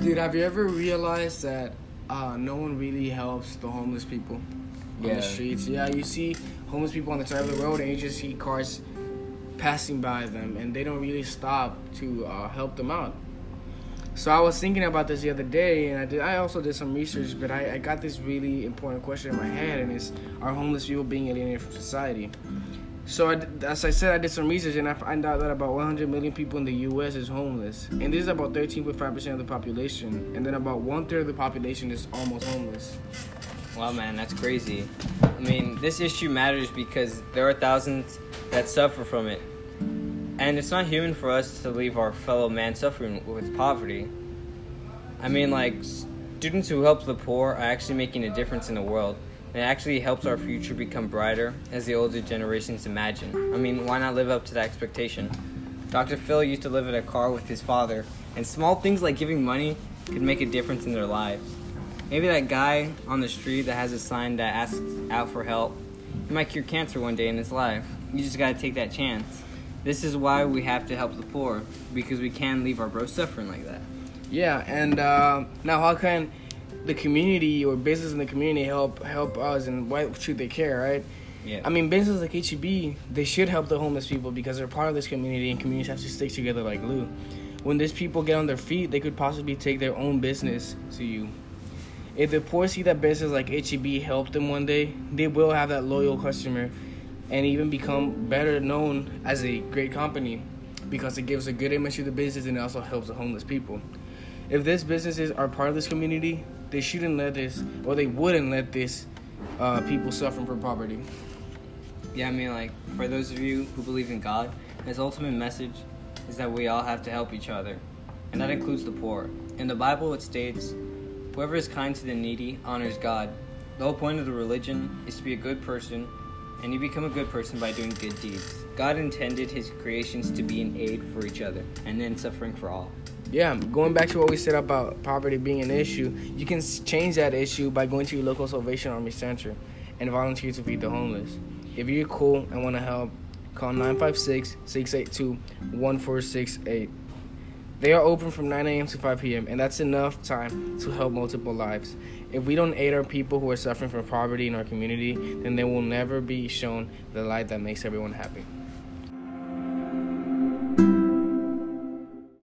Dude, have you ever realized that uh, no one really helps the homeless people on the streets? Yeah, you see homeless people on the side of the road, and you just see cars passing by them, and they don't really stop to uh, help them out. So I was thinking about this the other day, and I did. I also did some research, but I, I got this really important question in my head, and it's: Are homeless people being alienated from society? So, I, as I said, I did some research, and I found out that about 100 million people in the U.S. is homeless, and this is about 13.5 percent of the population, and then about one third of the population is almost homeless. Wow, man, that's crazy. I mean, this issue matters because there are thousands that suffer from it. And it's not human for us to leave our fellow man suffering with poverty. I mean, like, students who help the poor are actually making a difference in the world. It actually helps our future become brighter as the older generations imagine. I mean, why not live up to that expectation? Dr. Phil used to live in a car with his father, and small things like giving money could make a difference in their lives. Maybe that guy on the street that has a sign that asks out for help, he might cure cancer one day in his life. You just gotta take that chance. This is why we have to help the poor, because we can't leave our bros suffering like that. Yeah, and uh, now how can the community or business in the community help help us, and why should they care, right? Yeah. I mean, businesses like HEB, they should help the homeless people because they're part of this community, and communities have to stick together like glue. When these people get on their feet, they could possibly take their own business to you. If the poor see that business like HEB help them one day, they will have that loyal customer, and even become better known as a great company because it gives a good image to the business and it also helps the homeless people. If these businesses are part of this community, they shouldn't let this, or they wouldn't let this uh, people suffering from poverty. Yeah, I mean, like, for those of you who believe in God, his ultimate message is that we all have to help each other, and that includes the poor. In the Bible, it states, Whoever is kind to the needy honors God. The whole point of the religion is to be a good person, and you become a good person by doing good deeds. God intended his creations to be an aid for each other, and then suffering for all. Yeah, going back to what we said about poverty being an issue, you can change that issue by going to your local Salvation Army center and volunteer to feed the homeless. If you're cool and want to help, call 956 682 1468. They are open from 9 a.m. to 5 p.m., and that's enough time to help multiple lives. If we don't aid our people who are suffering from poverty in our community, then they will never be shown the light that makes everyone happy.